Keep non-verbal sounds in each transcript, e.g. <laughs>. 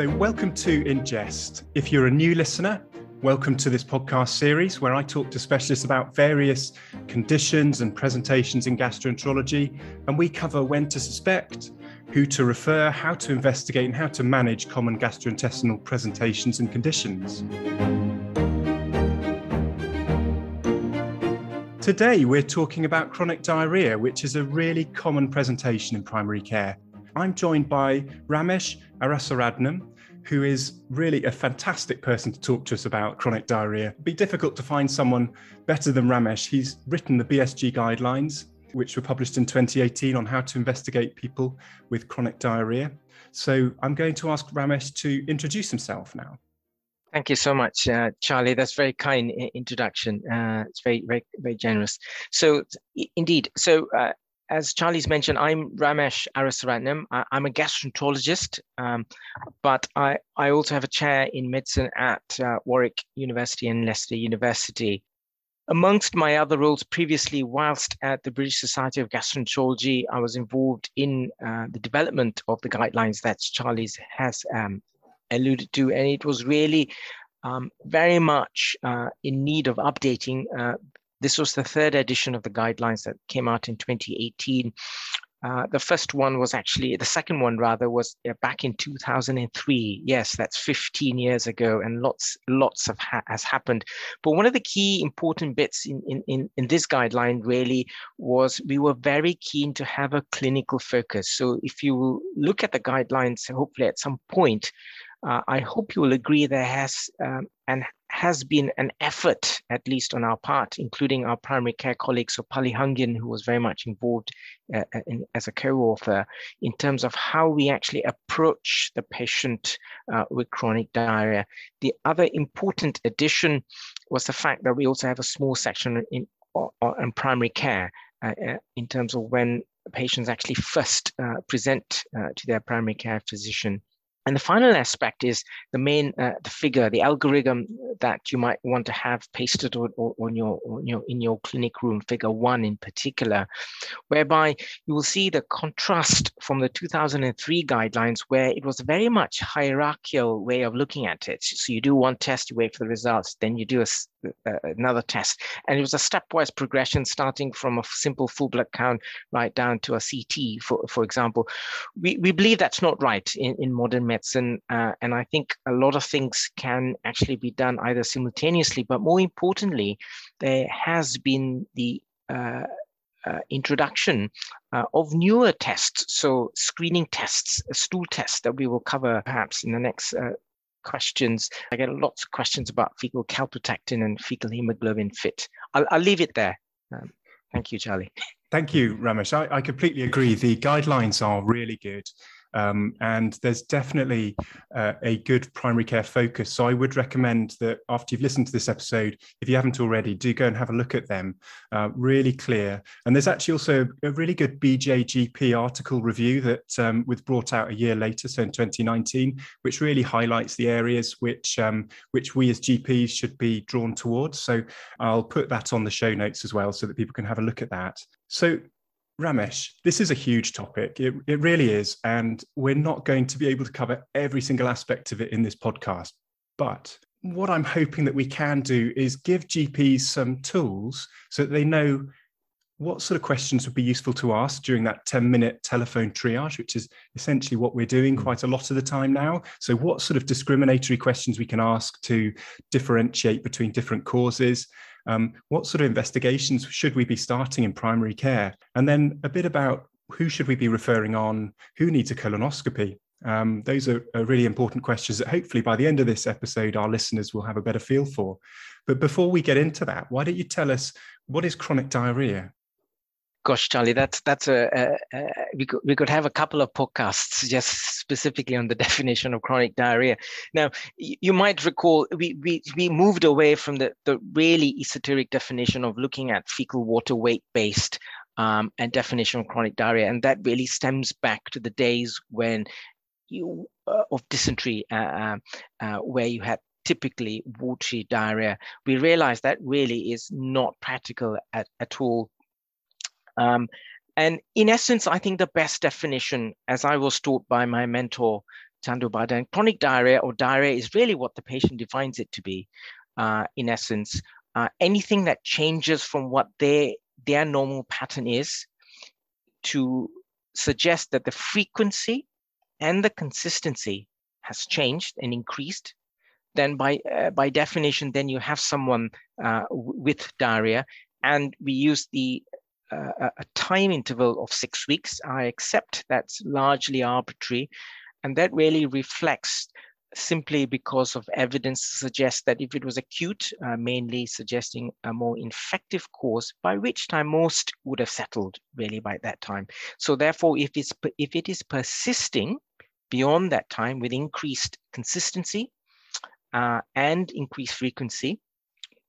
So, welcome to Ingest. If you're a new listener, welcome to this podcast series where I talk to specialists about various conditions and presentations in gastroenterology, and we cover when to suspect, who to refer, how to investigate, and how to manage common gastrointestinal presentations and conditions. Today, we're talking about chronic diarrhea, which is a really common presentation in primary care. I'm joined by Ramesh Arasaradnam, who is really a fantastic person to talk to us about chronic diarrhea. It'd be difficult to find someone better than Ramesh. He's written the BSG guidelines, which were published in 2018 on how to investigate people with chronic diarrhea. So I'm going to ask Ramesh to introduce himself now. Thank you so much, uh, Charlie. That's very kind introduction. Uh, it's very, very, very generous. So, indeed, so uh, as Charlie's mentioned, I'm Ramesh Arasaradnam. I'm a gastroenterologist, um, but I, I also have a chair in medicine at uh, Warwick University and Leicester University. Amongst my other roles previously, whilst at the British Society of Gastroenterology, I was involved in uh, the development of the guidelines that Charlie's has um, alluded to, and it was really um, very much uh, in need of updating uh, this was the third edition of the guidelines that came out in 2018. Uh, the first one was actually, the second one rather, was uh, back in 2003. Yes, that's 15 years ago, and lots, lots of ha has happened. But one of the key important bits in, in, in, in this guideline really was we were very keen to have a clinical focus. So if you look at the guidelines, hopefully at some point, uh, I hope you will agree there has um, and has been an effort, at least on our part, including our primary care colleagues, so Pali Hungin, who was very much involved uh, uh, in, as a co-author, in terms of how we actually approach the patient uh, with chronic diarrhea. The other important addition was the fact that we also have a small section in, in primary care uh, uh, in terms of when patients actually first uh, present to their primary care physician. And the final aspect is the main uh, the figure, the algorithm that you might want to have pasted on, on, your, on your in your clinic room, figure one in particular, whereby you will see the contrast from the 2003 guidelines, where it was a very much hierarchical way of looking at it. So you do one test, you wait for the results, then you do a, uh, another test, and it was a stepwise progression, starting from a simple full blood count right down to a CT, for for example. We we believe that's not right in, in modern medicine. Uh, and I think a lot of things can actually be done either simultaneously, but more importantly, there has been the uh, uh, introduction uh, of newer tests, so screening tests, stool tests that we will cover perhaps in the next uh, questions. I get lots of questions about fecal calprotectin and fecal hemoglobin fit. I'll, I'll leave it there. Um, thank you, Charlie. Thank you, Ramesh. I, I completely agree. The guidelines are really good. Um, and there's definitely uh, a good primary care focus. So I would recommend that after you've listened to this episode, if you haven't already, do go and have a look at them. Uh, really clear. And there's actually also a really good BJGP article review that um, was brought out a year later, so in 2019, which really highlights the areas which um, which we as GPs should be drawn towards. So I'll put that on the show notes as well, so that people can have a look at that. So Ramesh, this is a huge topic. It, it really is. And we're not going to be able to cover every single aspect of it in this podcast. But what I'm hoping that we can do is give GPs some tools so that they know what sort of questions would be useful to ask during that 10 minute telephone triage, which is essentially what we're doing hmm. quite a lot of the time now. So, what sort of discriminatory questions we can ask to differentiate between different causes, um, what sort of investigations should we be starting in primary care? And then a bit about who should we be referring on, who needs a colonoscopy? Um, those are, are, really important questions that hopefully by the end of this episode, our listeners will have a better feel for. But before we get into that, why don't you tell us what is chronic diarrhea? Gosh, Charlie, that's that's a, a, a, we could we could have a couple of podcasts just specifically on the <laughs> definition of chronic diarrhea. Now, you might recall we we we moved away from the the really esoteric definition of looking at fecal water weight based um, and definition of chronic diarrhea, and that really stems back to the days when you uh, of dysentery, uh, uh, uh where you had typically watery diarrhea. We realized that really is not practical at, at all um, and in essence, I think the best definition, as I was taught by my mentor, Chandobada. And chronic diarrhea or diarrhea is really what the patient defines it to be, uh, in essence. Uh, anything that changes from what their, their normal pattern is to suggest that the frequency and the consistency has changed and increased, then by uh, by definition, then you have someone uh, with diarrhea, and we use the a time interval of six weeks. I accept that's largely arbitrary, and that really reflects simply because of evidence suggests that if it was acute, uh, mainly suggesting a more infective cause, by which time most would have settled really by that time. So therefore, if it's if it is persisting beyond that time with increased consistency uh, and increased frequency,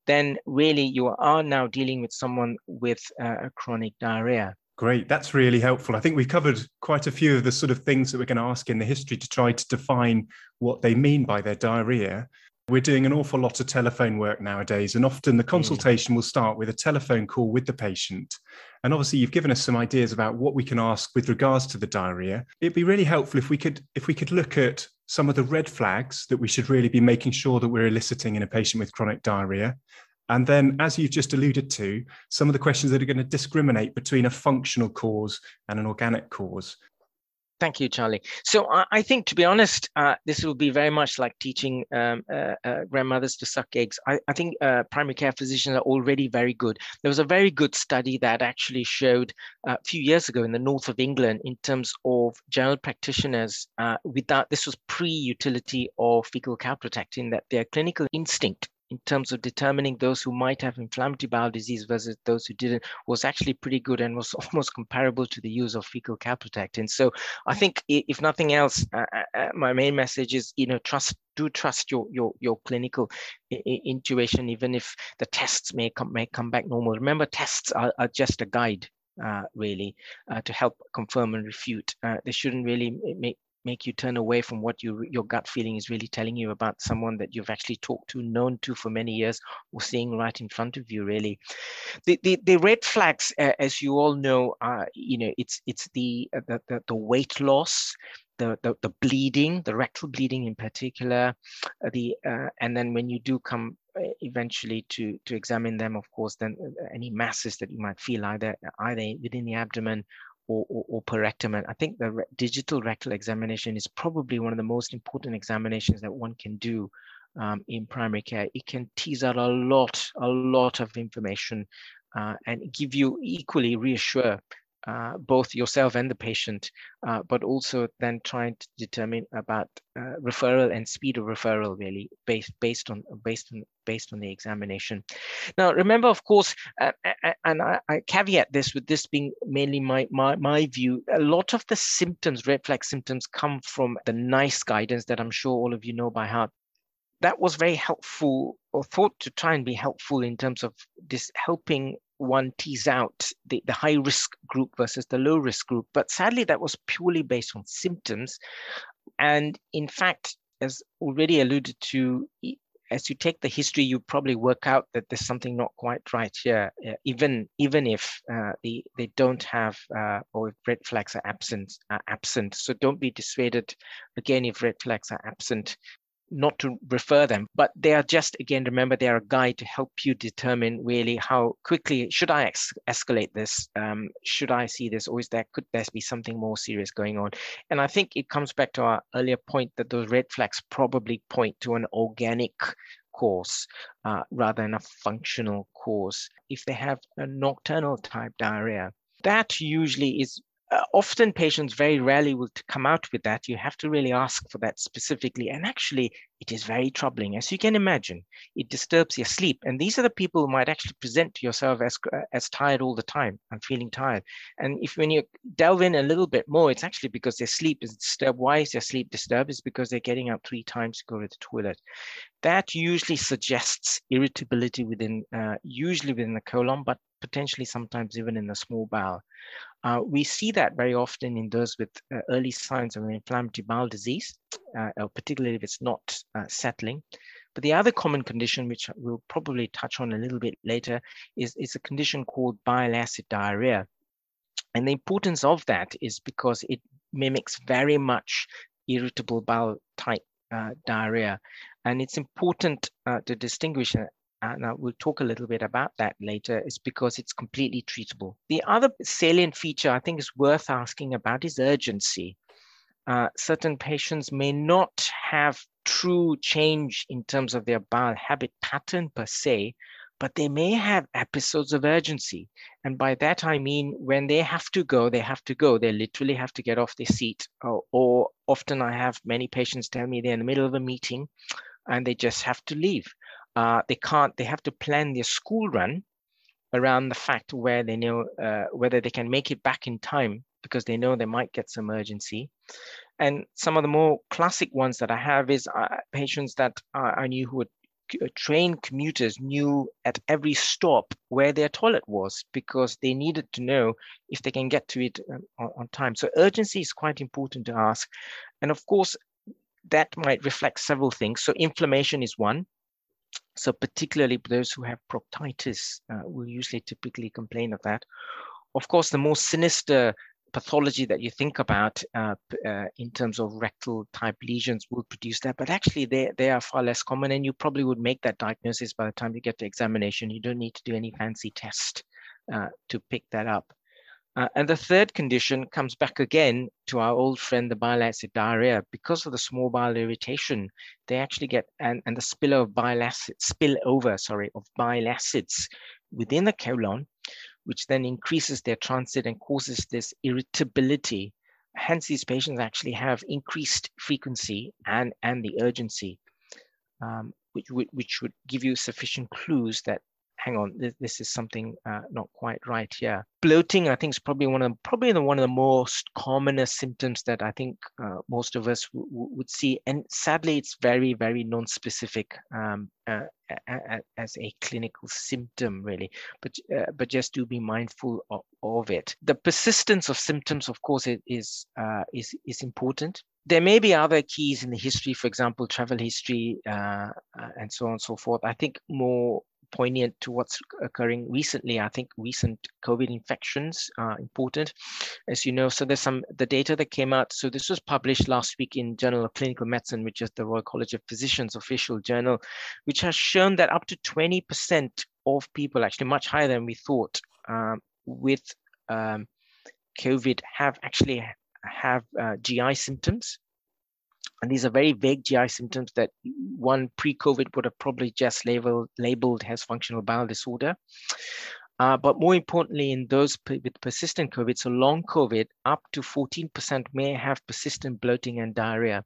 then really you are now dealing with someone with uh, chronic diarrhea. Great, that's really helpful. I think we've covered quite a few of the sort of things that we're going to ask in the history to try to define what they mean by their diarrhea. We're doing an awful lot of telephone work nowadays, and often the mm. consultation mm. will start with a telephone call with the patient. And obviously, you've given us some ideas about what we can ask with regards to the diarrhea. It'd be really helpful if we could if we could look at some of the red flags that we should really be making sure that we're eliciting in a patient with chronic diarrhea, and then, as you've just alluded to, some of the questions that are going to discriminate between a functional cause and an organic cause. Thank you, Charlie. So I think, to be honest, uh, this will be very much like teaching um, uh, uh, grandmothers to suck eggs. I, I think uh, primary care physicians are already very good. There was a very good study that actually showed uh, a few years ago in the north of England in terms of general practitioners uh, without, this was pre-utility of fecal calprotectin, that their clinical instinct in terms of determining those who might have inflammatory bowel disease versus those who didn't was actually pretty good and was <laughs> almost comparable to the use of fecal calprotectin. So I think if nothing else, uh, uh, uh, my main message is, you know, trust, do trust your your your clinical intuition, even if the tests may come may come back normal. Remember, tests are, are just a guide. Uh, really, uh, to help confirm and refute. Uh, they shouldn't really make make you turn away from what you, your gut feeling is really telling you about someone that you've actually talked to, known to for many years, or seeing right in front of you. Really, the the, the red flags, uh, as you all know, are you know it's it's the uh, the, the, weight loss. The, the, the bleeding, the rectal bleeding in particular, uh, the uh, and then when you do come uh, eventually to to examine them, of course, then uh, any masses that you might feel either either within the abdomen or, or, or per rectum. And I think the re digital rectal examination is probably one of the most important examinations that one can do um, in primary care. It can tease out a lot, a lot of information uh, and give you equally reassure uh, both yourself and the patient, uh, but also then trying to determine about uh, referral and speed of referral really based based on based on based on the examination. Now, remember, of course, uh, and I, I, caveat this with this being mainly my, my my view. A lot of the symptoms, red flag symptoms, come from the NICE guidance that I'm sure all of you know by heart that was very helpful or thought to try and be helpful in terms of this helping one tease out the, the high risk group versus the low risk group. But sadly, that was purely based on symptoms. And in fact, as already alluded to, as you take the history, you probably work out that there's something not quite right here, uh, even even if uh, the, they don't have uh, or if red flags are absent. Are absent. So don't be dissuaded again if red flags are absent not to refer them, but they are just, again, remember, they are a guide to help you determine really how quickly should I ex escalate this? Um, should I see this, or is there could there be something more serious going on? And I think it comes back to our earlier point that those red flags probably point to an organic course uh, rather than a functional course. If they have a nocturnal type diarrhea, that usually is uh, often patients very rarely will come out with that. You have to really ask for that specifically. And actually, it is very troubling. As you can imagine, it disturbs your sleep. And these are the people who might actually present to yourself as, as tired all the time. I'm feeling tired. And if when you delve in a little bit more, it's actually because their sleep is disturbed. Why is their sleep disturbed? It's because they're getting up three times to go to the toilet. That usually suggests irritability within, uh, usually within the colon, but potentially sometimes even in the small bowel. Uh, we see that very often in those with uh, early signs of inflammatory bowel disease, <tsk> uh, particularly if it's not uh, settling. But the other common condition, which we'll probably touch on a little bit later, is, is a condition called bile acid diarrhea. And the importance of that is because it mimics very much irritable bowel type uh, diarrhea. And it's important uh, to distinguish uh, and we'll talk a little bit about that later, is because it's completely treatable. The other salient feature I think is worth asking about is urgency. Uh, certain patients may not have true change in terms of their bowel habit pattern per se, but they may have episodes of urgency. And by that, I mean when they have to go, they have to go. They literally have to get off their seat. Or, or often I have many patients tell me they're in the middle of a meeting and they just have to leave. Uh, they can't, they have to plan their school run around the fact where they know uh, whether they can make it back in time because they know they might get some urgency. And some of the more classic ones that I have is uh, patients that I knew who would uh, train commuters knew at every stop where their toilet was because they needed to know if they can get to it um, on, on, time. So urgency is quite important to ask. And of course, that might reflect several things. So inflammation is one. So particularly those who have proctitis uh, will usually typically complain of that. Of course, the more sinister pathology that you think about uh, uh, in terms of rectal type lesions will produce that, but actually they, they are far less common and you probably would make that diagnosis by the time you get to examination. You don't need to do any fancy test uh, to pick that up. Uh, and the third condition comes back again to our old friend, the bile acid diarrhea. Because of the small bowel irritation, they actually get, and, and the spill of bile acid, spill over, sorry, of bile acids within the colon, which then increases their transit and causes this irritability. Hence, these patients actually have increased frequency and, and the urgency, um, which, which would give you sufficient clues that hang on, this, this is something uh, not quite right here. Bloating, I think, is probably one of the, probably the, one of the most commonest symptoms that I think uh, most of us would see. And sadly, it's very, very non-specific um, uh, as a clinical symptom, really. But uh, but just to be mindful of, of, it. The persistence of symptoms, of course, is uh, is is important there may be other keys in the history, for example, travel history uh, uh, and so on and so forth. I think more poignant to what's occurring recently. I think recent COVID infections are important, as you know. So there's some the data that came out. So this was published last week in Journal of Clinical Medicine, which is the Royal College of Physicians official journal, which has shown that up to 20% of people, actually much higher than we thought, um, with um, COVID have actually have uh, GI symptoms. And these are very vague GI symptoms that one pre-COVID would have probably just labeled, labeled as functional bowel disorder. Uh, but more importantly, in those with persistent COVID, so long COVID, up to 14% may have persistent bloating and diarrhea.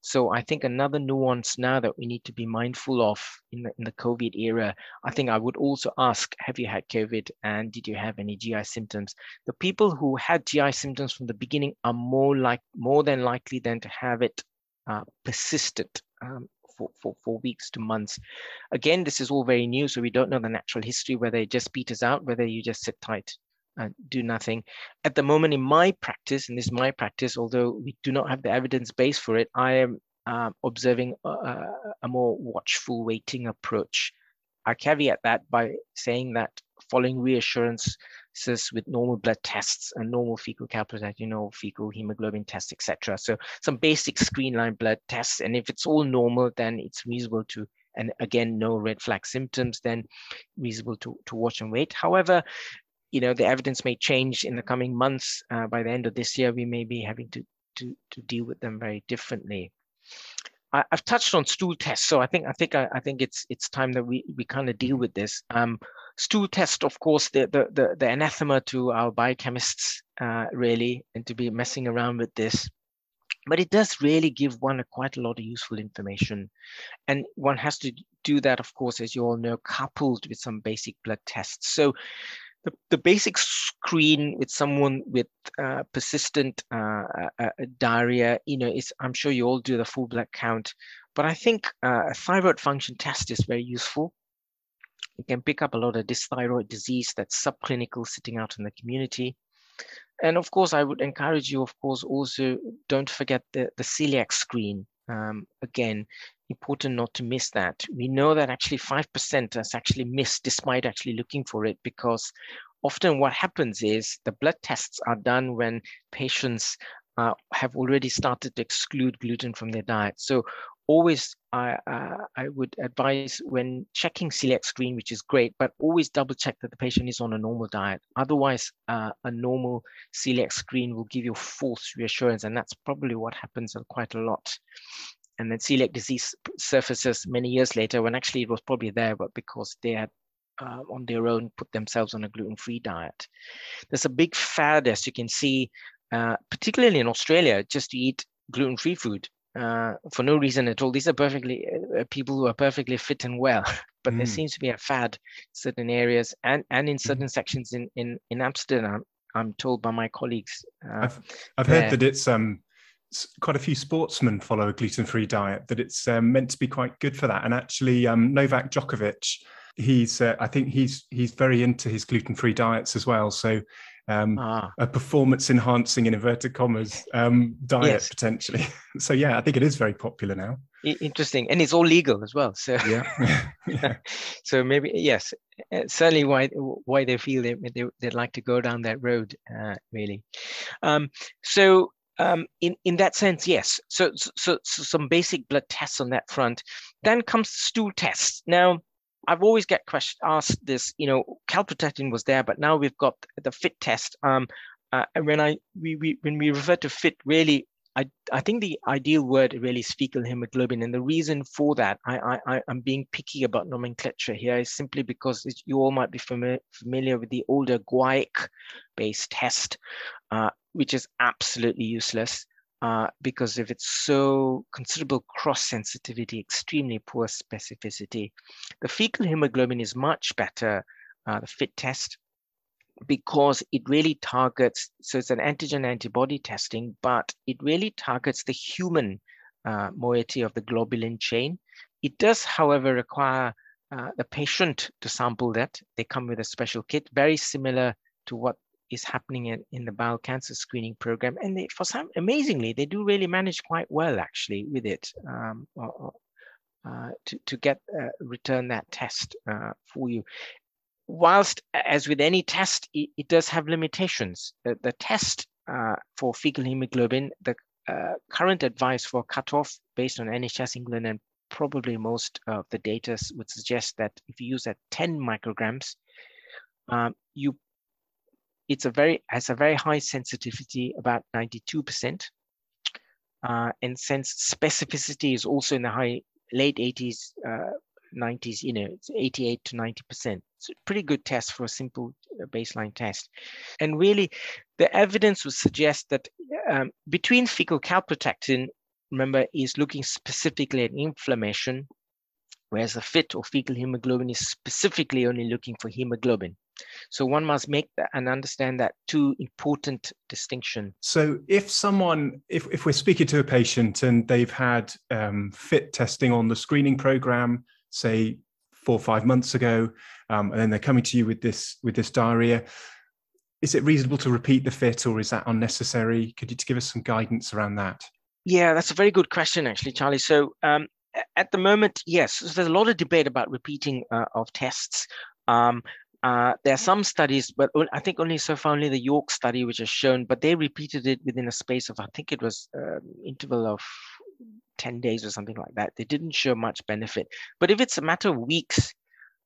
So I think another nuance now that we need to be mindful of in the, in the COVID era, I think I would also ask, have you had COVID and did you have any GI symptoms? The people who had GI symptoms from the beginning are more like more than likely than to have it uh, persistent um, for, for, for weeks to months. Again, this is all very new, so we don't know the natural history, whether it just peters out, whether you just sit tight and do nothing. At the moment in my practice, and this is my practice, although we do not have the evidence base for it, I am um, observing a, a more watchful waiting approach. I caveat that by saying that following reassurance with normal blood tests and normal fecal calprotectin, you know, fecal hemoglobin tests, etc. So some basic screen line blood tests, and if it's all normal, then it's reasonable to, and again, no red flag symptoms, then reasonable to, to watch and wait. However, you know, the evidence may change in the coming months. Uh, by the end of this year, we may be having to, to, to deal with them very differently. I, have touched on stool tests, so I think I think I, I, think it's it's time that we we kind of deal with this. Um, stool test, of course, the, the, the, the anathema to our biochemists, uh, really, and to be messing around with this. But it does really give one a, quite a lot of useful information. And one has to do that, of course, as you all know, coupled with some basic blood tests. So the, the basic screen with someone with uh, persistent uh, uh, uh diarrhea, you know, is I'm sure you all do the full blood count, but I think uh, a thyroid function test is very useful you can pick up a lot of dysthyroid disease that's subclinical sitting out in the community. And of course, I would encourage you, of course, also don't forget the, the celiac screen. Um, again, important not to miss that. We know that actually 5% is actually missed despite actually looking for it because often what happens is the blood tests are done when patients uh, have already started to exclude gluten from their diet. So always I, uh, I would advise when checking celiac screen, which is great, but always double check that the patient is on a normal diet. Otherwise, uh, a normal celiac screen will give you false reassurance, and that's probably what happens quite a lot. And then celiac disease surfaces many years later when actually it was probably there, but because they had uh, on their own put themselves on a gluten-free diet. There's a big fad, as you can see, uh, particularly in Australia, just to eat gluten-free food uh, for no reason at all. These are perfectly uh, uh people who are perfectly fit and well, <laughs> but mm. there seems to be a fad in certain areas and and in mm-hmm. certain mm. sections in in in Amsterdam. I'm told by my colleagues. Uh, I've I've heard that it's um quite a few sportsmen follow a gluten-free diet. That it's um, meant to be quite good for that. And actually, um, Novak Djokovic, he's uh, I think he's he's very into his gluten-free diets as well. So um, ah. a performance enhancing in inverted commas um, diet yes. potentially. <laughs> so yeah, I think it is very popular now. Interesting, and it's all legal as well. So yeah, yeah. <laughs> so maybe yes, uh, certainly why why they feel they, they would like to go down that road uh, really. Um, so um, in in that sense, yes. So, so so some basic blood tests on that front. Then comes stool tests. Now I've always get question asked this, you know, calprotectin was there, but now we've got the fit test. Um, uh, and when I we, we when we refer to fit, really, I I think the ideal word really is fecal hemoglobin, and the reason for that, I I I'm being picky about nomenclature here, is simply because you all might be familiar familiar with the older Guaiac based test, uh, which is absolutely useless uh, because of its so considerable cross sensitivity, extremely poor specificity. The fecal hemoglobin is much better, uh, the FIT test, because it really targets, so it's an antigen antibody testing, but it really targets the human uh, moiety of the globulin chain. It does, however, require uh, the patient to sample that. They come with a special kit, very similar to what is happening in, in the bowel cancer screening program. And they, for some, amazingly, they do really manage quite well actually with it um, or, uh, to, to get uh, return that test uh, for you. Whilst, as with any test, it, it does have limitations. The, the test uh, for fecal hemoglobin, the uh, current advice for cutoff based on NHS England and probably most of the data would suggest that if you use at 10 micrograms, um, you it's a very has a very high sensitivity, about 92%. Uh, and since specificity is also in the high late 80s, uh, 90s, you know, it's 88 to 90%. It's a pretty good test for a simple uh, baseline test. And really, the evidence would suggest that um, between fecal calprotectin, remember, is looking specifically at inflammation, whereas the FIT or fecal hemoglobin is specifically only looking for hemoglobin. So one must make that and understand that two important distinction. So if someone, if, if we're speaking to a patient and they've had um, fit testing on the screening program, say four or five months ago, um, and then they're coming to you with this with this diarrhea, is it reasonable to repeat the fit or is that unnecessary? Could you give us some guidance around that? Yeah, that's a very good question, actually, Charlie. So um, at the moment, yes, there's a lot of debate about repeating uh, of tests. Um, uh, there are some studies, but I think only so far only the York study which has shown, but they repeated it within a space of I think it was um, interval of 10 days or something like that. They didn't show much benefit. But if it's a matter of weeks,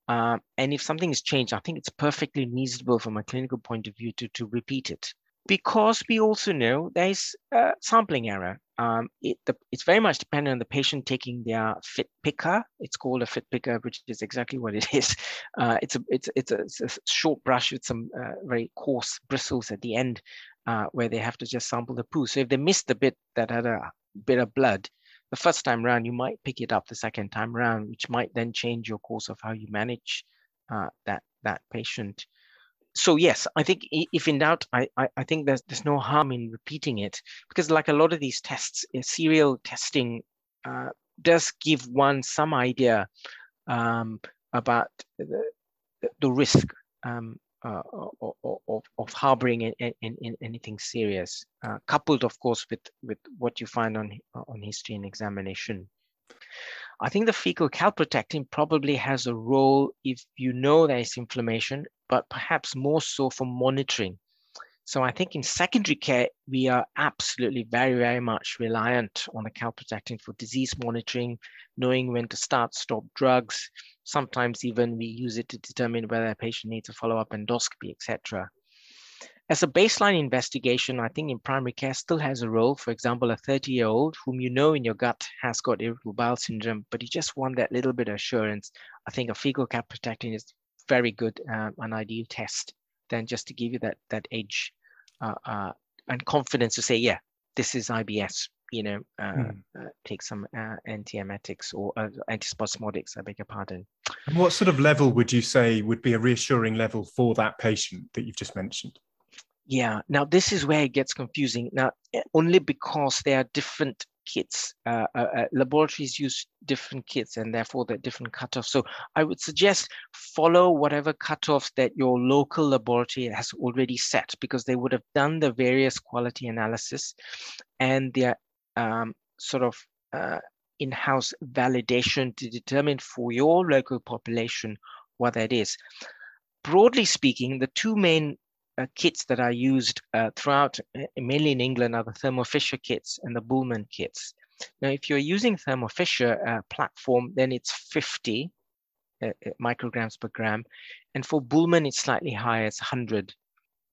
uh, and if something has changed, I think it's perfectly reasonable from a clinical point of view to, to repeat it because we also know there's a sampling error. Um, it, the, it's very much dependent on the patient taking their fit picker. It's called a fit picker, which is exactly what it <laughs> is. Uh, it's, a, it's, it's, a, it's, a, short brush with some uh, very coarse bristles at the end uh, where they have to just sample the poo. So if they missed the bit that had a bit of blood, the first time around, you might pick it up the second time around, which might then change your course of how you manage uh, that, that patient so yes, I think if in doubt, I, I, I, think there's there's no harm in repeating it because like a lot of these tests, uh, serial testing uh, does give one some idea um, about the, the risk um, uh, of, of, of, harboring in, in, in anything serious, uh, coupled of course with with what you find on on history and examination. I think the fecal calprotectin probably has a role if you know there is inflammation, but perhaps more so for monitoring. So I think in secondary care, we are absolutely very, very much reliant on the calprotectin for disease monitoring, knowing when to start, stop drugs. Sometimes even we use it to determine whether a patient needs a follow-up endoscopy, etc. As a baseline investigation, I think in primary care still has a role. For example, a 30 year old whom you know in your gut has got irritable bowel syndrome, but you just want that little bit of assurance. I think a fecal calprotectin is very good, uh, an ideal test than just to give you that, that edge uh, uh, and confidence to say, yeah, this is IBS, you know, mm. take some uh, antiemetics or antispasmodics, I beg your pardon. And what sort of level would you say would be a reassuring level for that patient that you've just mentioned? Yeah, now this is where it gets confusing. Now, eh, only because there are different kits, uh, uh, uh, laboratories use different kits and therefore they're different cutoffs. So I would suggest follow whatever cutoffs that your local laboratory has already set because they would have done the various quality analysis and their um, sort of uh, in-house validation to determine for your local population what that is. Broadly speaking, the two main kits that are used uh, throughout, uh, mainly in England, are the Thermo Fisher kits and the Bühlmann kits. Now, if you're using Thermo Fisher uh, platform, then it's 50 uh, uh, micrograms per gram. And for Bühlmann, it's slightly higher, it's 100.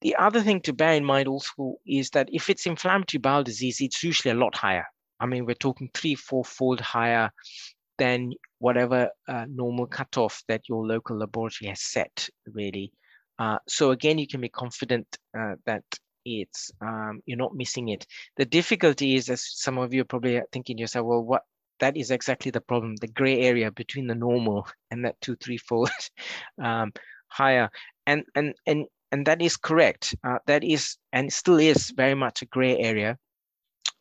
The other thing to bear in mind also is that if it's inflammatory bowel disease, it's usually a lot higher. I mean, we're talking three, four-fold higher than whatever normal cutoff that your local laboratory has set, really. Uh, so again, you can be confident uh, that it's um, you're not missing it. The difficulty is, as some of you are probably thinking yourself, well, what that is exactly the problem, the gray area between the normal and that two, three fold <laughs> um, higher. And, and, and, and that is correct. Uh, that is, and still is very much a gray area.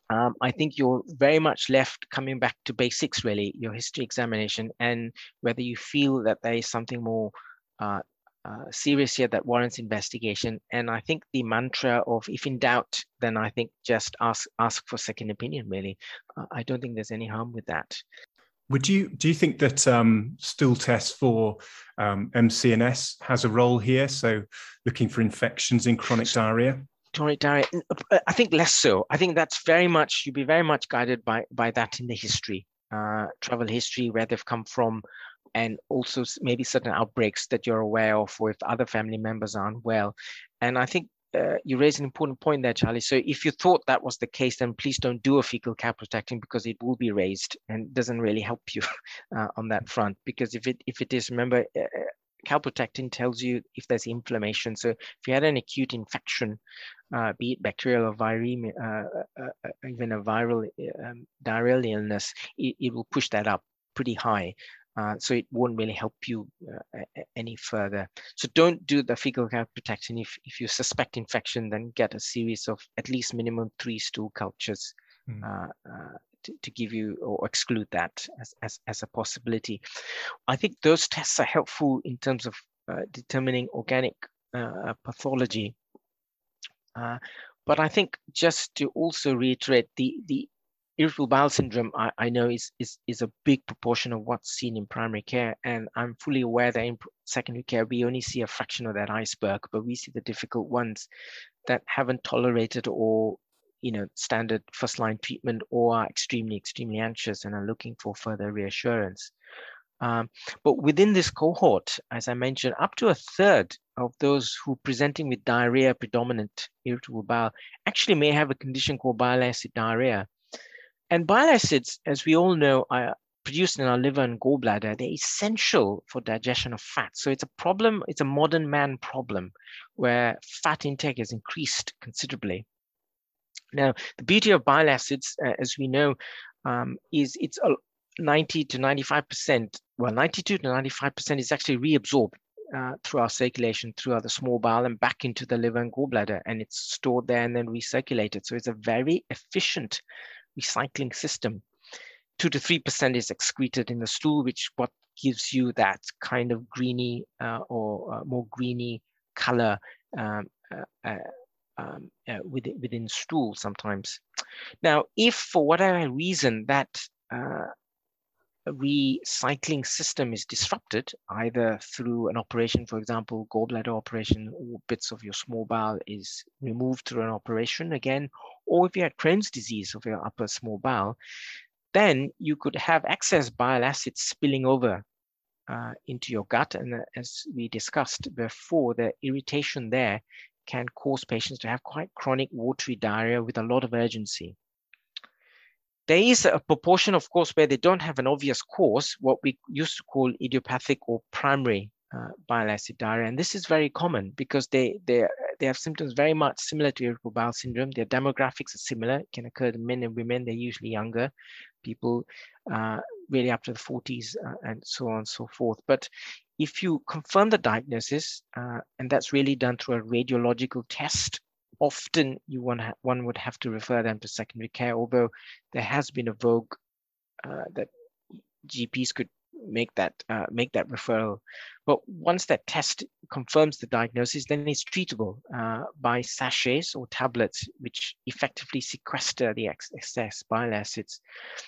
Um, I think you're very much left coming back to basics, really, your history examination, and whether you feel that there is something more uh, uh, serious here that warrants investigation. And I think the mantra of if in doubt, then I think just ask ask for second opinion. Really, uh, I don't think there's any harm with that. Would you do you think that um, stool tests for um, MC&S has a role here? So looking for infections in chronic diarrhea. Chronic diarrhea, uh, I think less so. I think that's very much you'd be very much guided by by that in the history, uh, travel history, where they've come from, and also maybe certain outbreaks that you're aware of or if other family members aren't well. And I think uh, you raise an important point there, Charlie. So if you thought that was the case, then please don't do a fecal calprotectin because it will be raised and doesn't really help you <laughs> uh, on that front. Because if it if it is, remember, uh, calprotectin tells you if there's inflammation. So if you had an acute infection, uh, be it bacterial or uh, uh, uh, even a viral um, diarrheal illness, it, it will push that up pretty high. Uh, so it won't really help you uh, any further. So don't do the fecal calprotectin. If, if you suspect infection, then get a series of at least minimum three stool cultures mm. uh, to, to, give you or exclude that as, as, as, a possibility. I think those tests are helpful in terms of uh, determining organic uh, pathology. but I think just to also reiterate the, the irritable bowel syndrome, I, I know is, is, is a big proportion of what's seen in primary care. And I'm fully aware that in secondary care, we only see a fraction of that iceberg, but we see the difficult ones that haven't tolerated or you know, standard first line treatment or are extremely, extremely anxious and are looking for further reassurance. Um, but within this cohort, as I mentioned, up to a third of those who presenting with diarrhea predominant irritable bowel actually may have a condition called bile acid diarrhea. And bile acids, as we all know, are produced in our liver and gallbladder. They're essential for digestion of fat. So it's a problem, it's a modern man problem where fat intake has increased considerably. Now, the beauty of bile acids, uh, as we know, um, is it's a 90 to 95%, well, 92 to 95% is actually reabsorbed uh, through our circulation, through the small bowel and back into the liver and gallbladder, and it's stored there and then recirculated. So it's a very efficient recycling system. Two to three percent is excreted in the stool, which what gives you that kind of greeny uh, or uh, more greeny color um, uh, uh um, uh, within, within stool sometimes. Now, if for whatever reason that uh, recycling system is disrupted, either through an operation, for example, gallbladder operation, or bits of your small bowel is removed through an operation again, or if you had Crohn's disease of your upper small bowel, then you could have excess bile acids spilling over uh, into your gut. And uh, as we discussed before, the irritation there can cause patients to have quite chronic watery diarrhea with a lot of urgency. There is a proportion, of course, where they don't have an obvious cause, what we used to call idiopathic or primary uh, bile acid diarrhea. And this is very common because they, they, they have symptoms very much similar to irritable bowel syndrome. Their demographics are similar, it can occur in men and women, they're usually younger people, uh, really up to the 40s uh, and so on and so forth. But if you confirm the diagnosis, uh, and that's really done through a radiological test often you want one would have to refer them to secondary care, although there has been a vogue uh, that GPs could make that uh, make that referral. But once that test confirms the diagnosis, then it's treatable uh, by sachets or tablets, which effectively sequester the excess bile acids.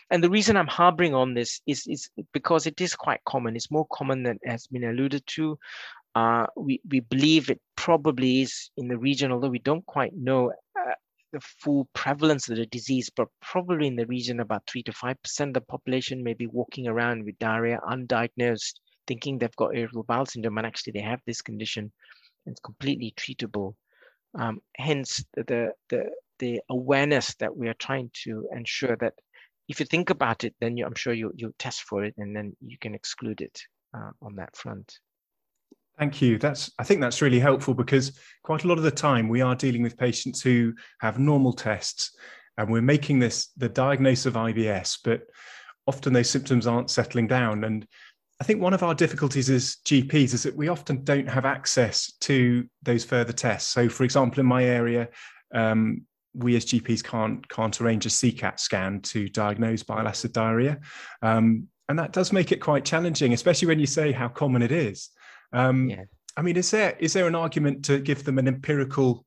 And the reason I'm harboring on this is, is because it is quite common. It's more common than has been alluded to. Uh, we, we believe it probably is in the region, although we don't quite know uh, the full prevalence of the disease, but probably in the region about three to 5% of the population may be walking around with diarrhea undiagnosed, thinking they've got irritable bowel syndrome, and actually they have this condition. It's completely treatable. Um, hence the, the, the awareness that we are trying to ensure that if you think about it, then you, I'm sure you, you'll test for it and then you can exclude it uh, on that front. Thank you. That's I think that's really helpful because quite a lot of the time we are dealing with patients who have normal tests and we're making this the diagnosis of IBS, but often those symptoms aren't settling down. And I think one of our difficulties as GPs is that we often don't have access to those further tests. So, for example, in my area, um, we as GPs can't can't arrange a SeHCAT scan to diagnose bile acid diarrhea, um, and that does make it quite challenging, especially when you say how common it is. Um, yeah. I mean, is there is there an argument to give them an empirical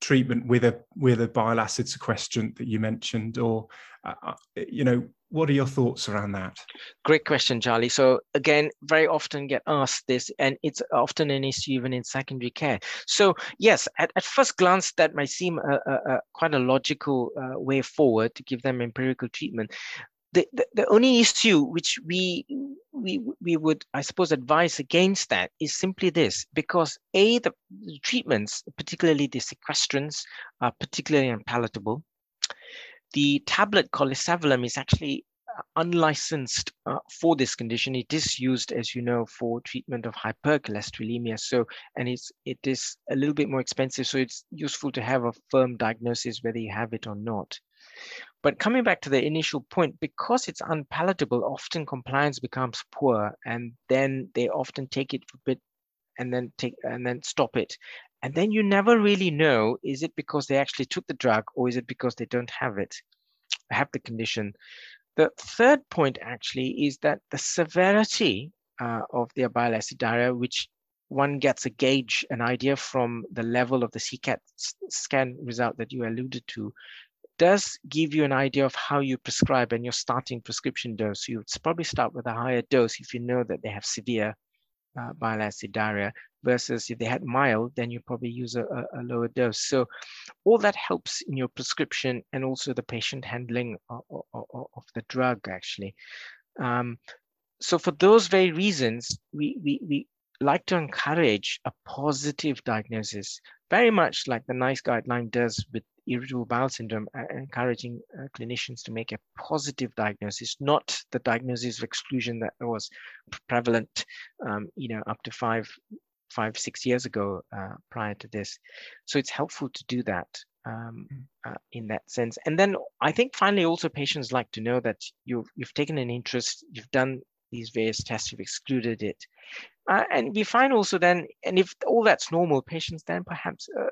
treatment with a with a bile acid sequestrant that you mentioned, or uh, uh, you know, what are your thoughts around that? Great question, Charlie. So again, very often get asked this, and it's often an issue even in secondary care. So yes, at, at first glance, that might seem a, a, a quite a logical uh, way forward to give them empirical treatment the, the, the only issue which we we we would I suppose advise against that is simply this because a the, the treatments particularly the sequestrants are particularly unpalatable. The tablet colesevelam is actually uh, unlicensed uh, for this condition. It is used, as you know, for treatment of hypercholesterolemia. So, and it's it is a little bit more expensive. So it's useful to have a firm diagnosis whether you have it or not. But coming back to the initial point, because it's unpalatable, often compliance becomes poor, and then they often take it for a bit and then take and then stop it. And then you never really know, is it because they actually took the drug or is it because they don't have it, have the condition? The third point actually is that the severity uh, of their bile acid diarrhea, which one gets a gauge, an idea from the level of the SeHCAT scan result that you alluded to, does give you an idea of how you prescribe and your starting prescription dose. You would probably start with a higher dose if you know that they have severe uh, bile acid diarrhea versus if they had mild, then you probably use a, a, lower dose. So all that helps in your prescription and also the patient handling of, of, of the drug actually. Um, so for those very reasons, we, we, we like to encourage a positive diagnosis, very much like the NICE guideline does with irritable bowel syndrome, encouraging uh, clinicians to make a positive diagnosis, not the diagnosis of exclusion that was prevalent, um, you know, up to five, five, six years ago uh, prior to this. So it's helpful to do that um, mm. uh, in that sense. And then I think finally also patients like to know that you've, you've taken an interest, you've done these various tests, you've excluded it. Uh, and we find also then, and if all that's normal, patients then perhaps a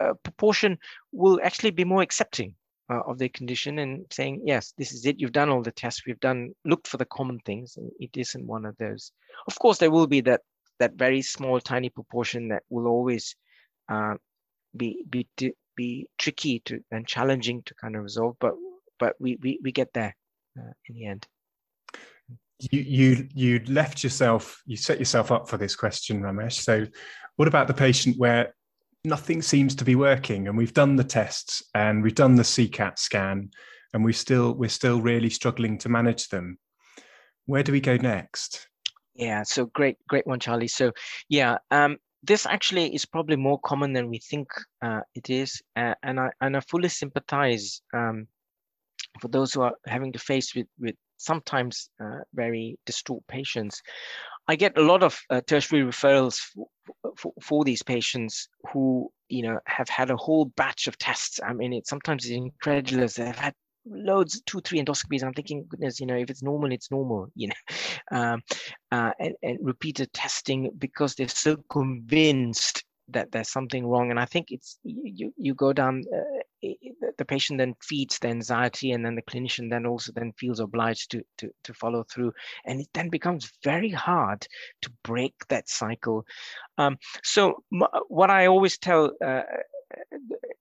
uh, proportion will actually be more accepting uh, of their condition and saying, yes, this is it. You've done all the tests. We've done looked for the common things, and it isn't one of those. Of course, there will be that that very small, tiny proportion that will always uh, be be be tricky to and challenging to kind of resolve. But but we we we get there uh, in the end. You you you left yourself you set yourself up for this question ramesh. So what about the patient where nothing seems to be working and we've done the tests and we've done the SeHCAT scan and we still we're still really struggling to manage them? Where do we go next? Yeah so great great one charlie. So yeah um this actually is probably more common than we think uh, it is uh, and i and i fully sympathize um, for those who are having to face with with sometimes uh, very distraught patients. I get a lot of uh, tertiary referrals for, for, for, these patients who, you know, have had a whole batch of tests. I mean, it sometimes it's incredulous. They've had loads, two, three endoscopies. I'm thinking, goodness, you know, if it's normal, it's normal, <laughs> you know, um, uh, and, and repeated testing because they're so convinced that there's something wrong. And I think it's you you go down. Uh, the patient then feeds the anxiety, and then the clinician then also then feels obliged to to to follow through, and it then becomes very hard to break that cycle. Um, so what I always tell. Uh,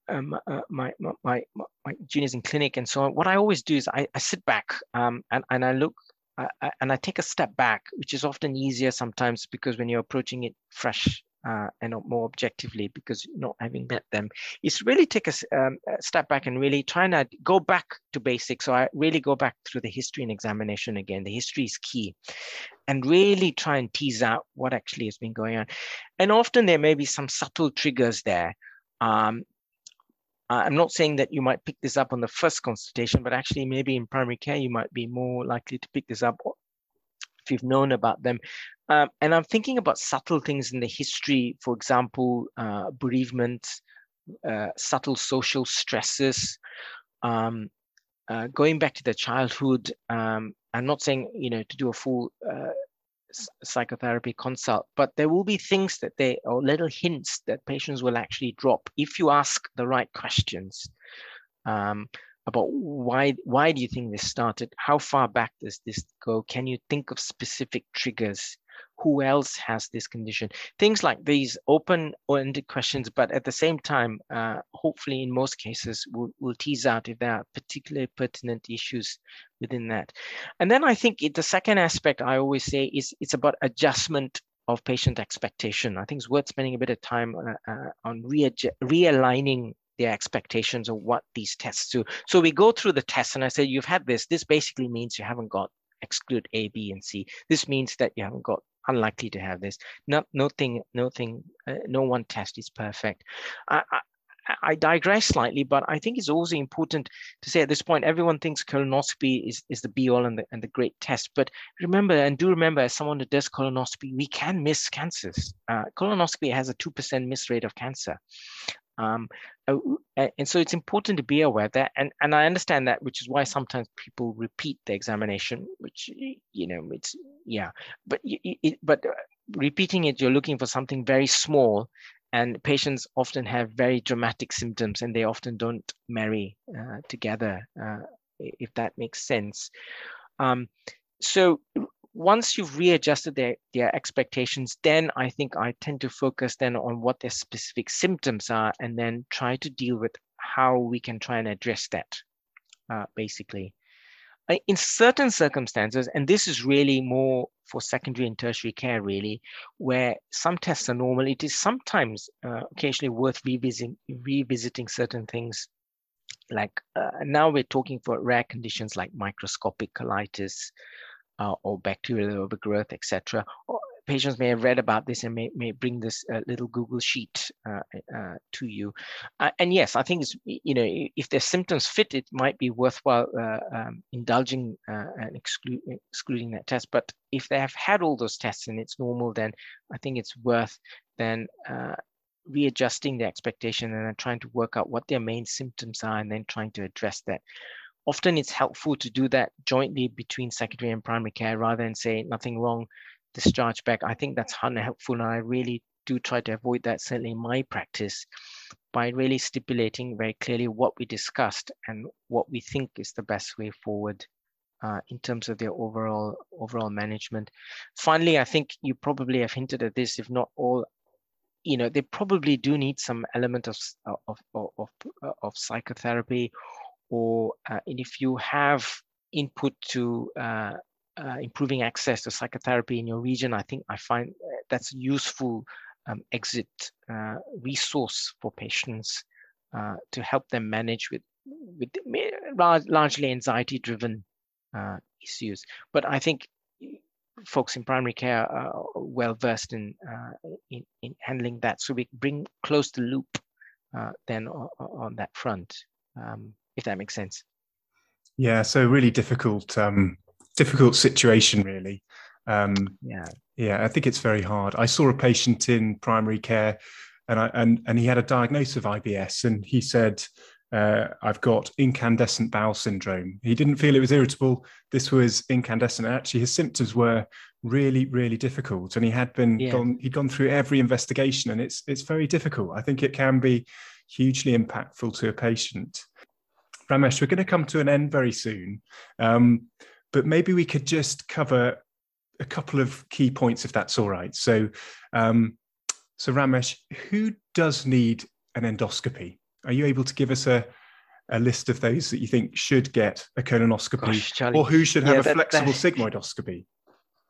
um, uh, my, my, my my juniors in clinic and so on. What I always do is I, I sit back um, and and I look I, and I take a step back, which is often easier sometimes because when you're approaching it fresh uh, and more objectively because not having met them is really take a, um, a, step back and really trying to go back to basics. So i really go back through the history and examination again. The history is key. And really try and tease out what actually has been going on. And often there may be some subtle triggers there. Um, I'm not saying that you might pick this up on the first consultation, but actually maybe in primary care, you might be more likely to pick this up you've known about them. Um, and I'm thinking about subtle things in the history, for example, uh, bereavement, uh, subtle social stresses, um, uh, going back to the childhood. Um, I'm not saying, you know, to do a full uh, psychotherapy consult, but there will be things that they, or little hints that patients will actually drop if you ask the right questions. Um, about why why do you think this started? How far back does this go? Can you think of specific triggers? Who else has this condition? Things like these open-ended questions, but at the same time, uh, hopefully in most cases, we'll, we'll tease out if there are particularly pertinent issues within that. And then I think it, the second aspect I always say is it's about adjustment of patient expectation. I think it's worth spending a bit of time uh, uh, on re realigning their expectations of what these tests do. So we go through the tests and I say, you've had this. This basically means you haven't got exclude A, B, and C. This means that you haven't got unlikely to have this. Not, nothing, nothing, uh, no one test is perfect. I, I, I digress slightly, but I think it's also important to say at this point, everyone thinks colonoscopy is, is the be all and the, and the great test. But remember, and do remember, as someone that does colonoscopy, we can miss cancers. Uh, colonoscopy has a 2% miss rate of cancer. Um, uh, and so it's important to be aware of that. And, and I understand that, which is why sometimes people repeat the examination, which, you know, it's, yeah, but, it, but uh, repeating it, you're looking for something very small and patients often have very dramatic symptoms and they often don't marry uh, together, uh, if that makes sense. Um, so once you've readjusted their, their expectations, then I think I tend to focus then on what their specific symptoms are and then try to deal with how we can try and address that, uh, basically. In certain circumstances, and this is really more for secondary and tertiary care, really, where some tests are normal, it is sometimes uh, occasionally worth revisiting, revisiting certain things. Like uh, now we're talking for rare conditions like microscopic colitis, uh, or bacterial overgrowth, etc. Patients may have read about this and may, may bring this uh, little Google sheet uh, uh to you. Uh, and yes, I think you know, if their symptoms fit, it might be worthwhile um, indulging and exclu excluding that test. But if they have had all those tests and it's normal, then I think it's worth then readjusting the expectation and then trying to work out what their main symptoms are and then trying to address that often it's helpful to do that jointly between secondary and primary care rather than say nothing wrong, discharge back. I think that's unhelpful and I really do try to avoid that certainly in my practice by really stipulating very clearly what we discussed and what we think is the best way forward uh, in terms of their overall overall management. Finally, I think you probably have hinted at this, if not all, you know, they probably do need some element of of of, of, of psychotherapy or uh, and if you have input to uh, uh, improving access to psychotherapy in your region, I think I find uh, that's a useful um, exit uh, resource for patients uh, to help them manage with with largely anxiety-driven uh, issues. But I think folks in primary care are well versed in, uh, in, in handling that, so we bring close the loop then on, on, that front, um, if that makes sense. Yeah, so really difficult um, difficult situation, really. Um, yeah, yeah, I think it's very hard. I saw a patient in primary care, and I, and and he had a diagnosis of IBS, and he said, uh, "I've got incandescent bowel syndrome." He didn't feel it was irritable. This was incandescent. Actually, his symptoms were really, really difficult, and he had been yeah. gone. He'd gone through every investigation, and it's it's very difficult. I think it can be hugely impactful to a patient. Ramesh, we're going to come to an end very soon. Um, but maybe we could just cover a couple of key points if that's all right. So, um, so Ramesh, who does need an endoscopy? Are you able to give us a, a list of those that you think should get a colonoscopy, Gosh, or who should have yeah, a that, flexible that... sigmoidoscopy?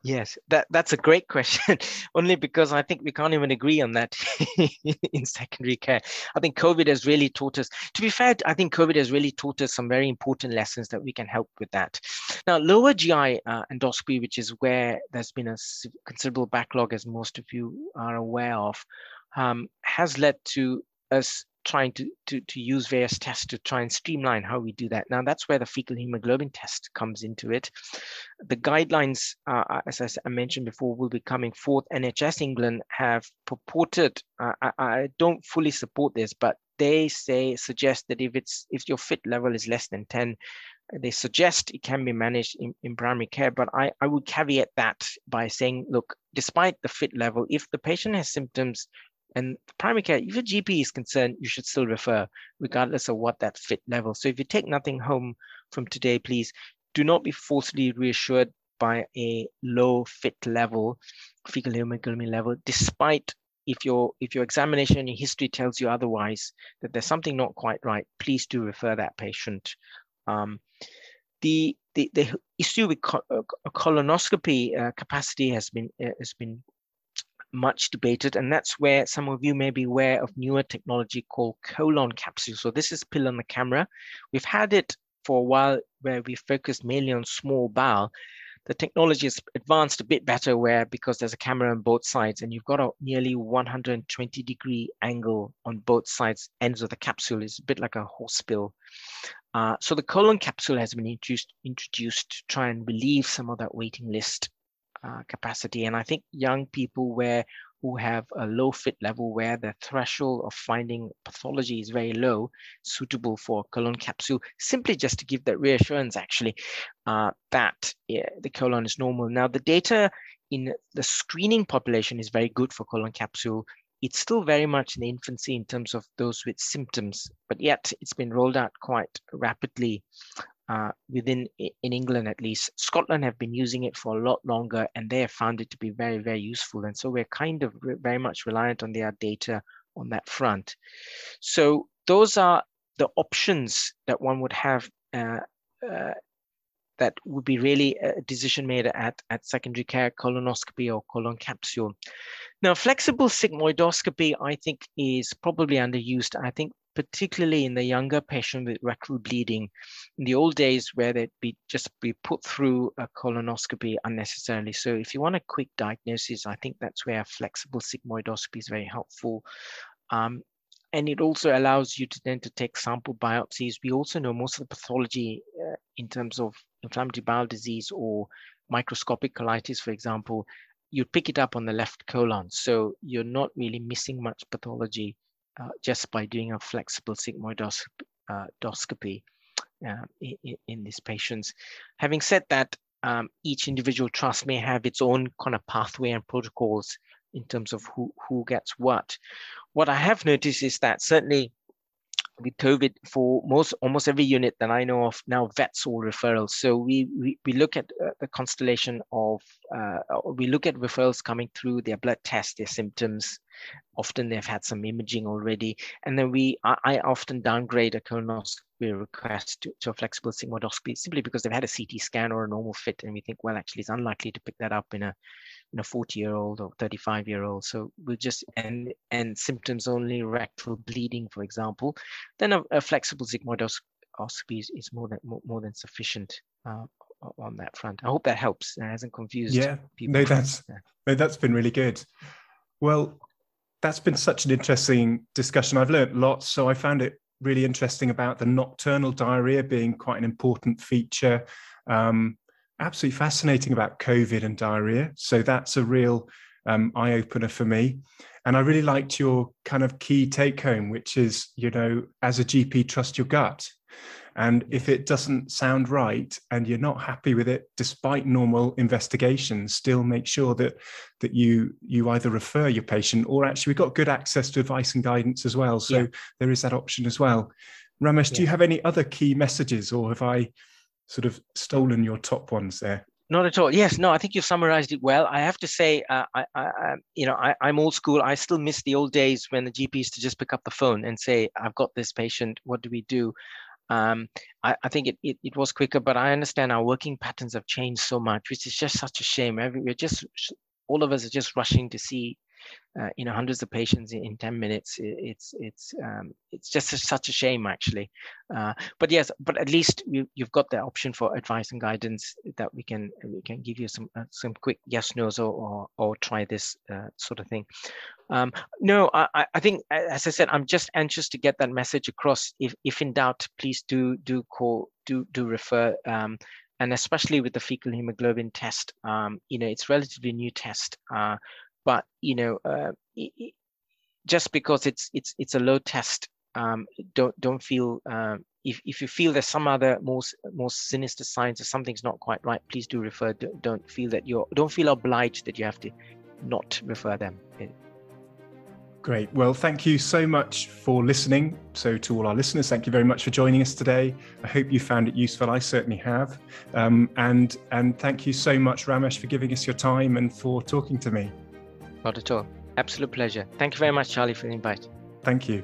Yes, that that's a great question. <laughs> Only because I think we can't even agree on that <laughs> in secondary care. I think COVID has really taught us. To be fair, I think COVID has really taught us some very important lessons that we can help with that. Now, lower GI uh, endoscopy, which is where there's been a considerable backlog, as most of you are aware of, um, has led to us trying to, to, to use various tests to try and streamline how we do that. Now, that's where the fecal hemoglobin test comes into it. The guidelines, uh, as I mentioned before, will be coming forth. NHS England have purported, uh, I, I don't fully support this, but they say, suggest that if it's if your fit level is less than 10, they suggest it can be managed in, in primary care, but I, I would caveat that by saying, look, despite the fit level, if the patient has symptoms and primary care, if your GP is concerned, you should still refer, regardless of what that fit level. So if you take nothing home from today, please do not be falsely reassured by a low fit level, fecal hemoglobin level, despite if your if your examination and your history tells you otherwise that there's something not quite right, please do refer that patient. Um, the, the the issue with co- uh, colonoscopy uh, capacity has been uh, has been much debated, and that's where some of you may be aware of newer technology called colon capsule. So this is pill on the camera. We've had it for a while where we focused mainly on small bowel. The technology has advanced a bit better where because there's a camera on both sides and you've got a nearly 120 degree angle on both sides ends of the capsule is a bit like a horse pill. Uh, so the colon capsule has been introduced, introduced to try and relieve some of that waiting list uh, capacity. And I think young people where who have a low fit level where the threshold of finding pathology is very low, suitable for colon capsule, simply just to give that reassurance actually uh, that yeah, the colon is normal. Now the data in the screening population is very good for colon capsule. It's still very much in infancy in terms of those with symptoms, but yet it's been rolled out quite rapidly uh, within in England at least. Scotland have been using it for a lot longer and they have found it to be very, very useful. And so we're kind of very much reliant on their data on that front. So those are the options that one would have uh, uh, that would be really a decision made at, at secondary care, colonoscopy or colon capsule. Now, flexible sigmoidoscopy, I think, is probably underused. I think particularly in the younger patient with rectal bleeding. In the old days, where they'd be just be put through a colonoscopy unnecessarily. So if you want a quick diagnosis, I think that's where flexible sigmoidoscopy is very helpful. Um, and it also allows you to then to take sample biopsies. We also know most of the pathology uh, in terms of inflammatory bowel disease or microscopic colitis, for example, you pick it up on the left colon. So you're not really missing much pathology uh, just by doing a flexible sigmoidoscopy uh, uh, in, in, these patients. Having said that, um, each individual trust may have its own kind of pathway and protocols in terms of who, who gets what. What I have noticed is that certainly with COVID for most almost every unit that I know of now vets all referrals. So we we, we look at uh, the constellation of uh, we look at referrals coming through their blood test, their symptoms. Often they've had some imaging already, and then we I, I often downgrade a colonoscopy request to, to a flexible sigmoidoscopy simply because they've had a CT scan or a normal fit, and we think well actually it's unlikely to pick that up in a in a 40 year old or 35 year old. So we'll just and and symptoms only rectal bleeding, for example, then a, a flexible sigmoidoscopy is, is more than more, more than sufficient. Uh, on that front, I hope that helps. It hasn't confused. Yeah, people. no, that's <laughs> no, that's been really good. Well, that's been such an interesting discussion. I've learned lots, so I found it really interesting about the nocturnal diarrhea being quite an important feature. Um, absolutely fascinating about COVID and diarrhea. So that's a real um, eye opener for me. And I really liked your kind of key take home, which is, you know, as a GP, trust your gut. And if it doesn't sound right and you're not happy with it, despite normal investigations, still make sure that that you you either refer your patient or actually we've got good access to advice and guidance as well. So yeah. there is that option as well. Ramesh, yeah. do you have any other key messages or have I sort of stolen your top ones there? Not at all. Yes, no, I think you've summarized it well. I have to say, uh, I, I, you know, I, am old school. I still miss the old days when the GP used to just pick up the phone and say, "I've got this patient. What do we do?" Um, I, I, think it, it, it was quicker, but I understand our working patterns have changed so much, which is just such a shame. we're just all of us are just rushing to see uh, you know hundreds of patients in, 10 minutes it's it's um, it's just a, such a shame actually. Uh, but yes but at least you, you've got the option for advice and guidance that we can we can give you some uh, some quick yes nos or or, or try this uh, sort of thing. Um, no I, I think as i said i'm just anxious to get that message across. If if in doubt please do do call do do refer um, and especially with the fecal hemoglobin test, um, you know, it's relatively new test. Uh, but you know, uh, just because it's it's it's a low test, um, don't don't feel um, if if you feel there's some other more more sinister signs or something's not quite right, please do refer. Don't, don't feel that you're don't feel obliged that you have to not refer them. Great. Well, thank you so much for listening. So, to all our listeners, thank you very much for joining us today. I hope you found it useful. I certainly have. Um, and and thank you so much, Ramesh, for giving us your time and for talking to me. Not at all. Absolute pleasure. Thank you very much, Charlie, for the invite. Thank you.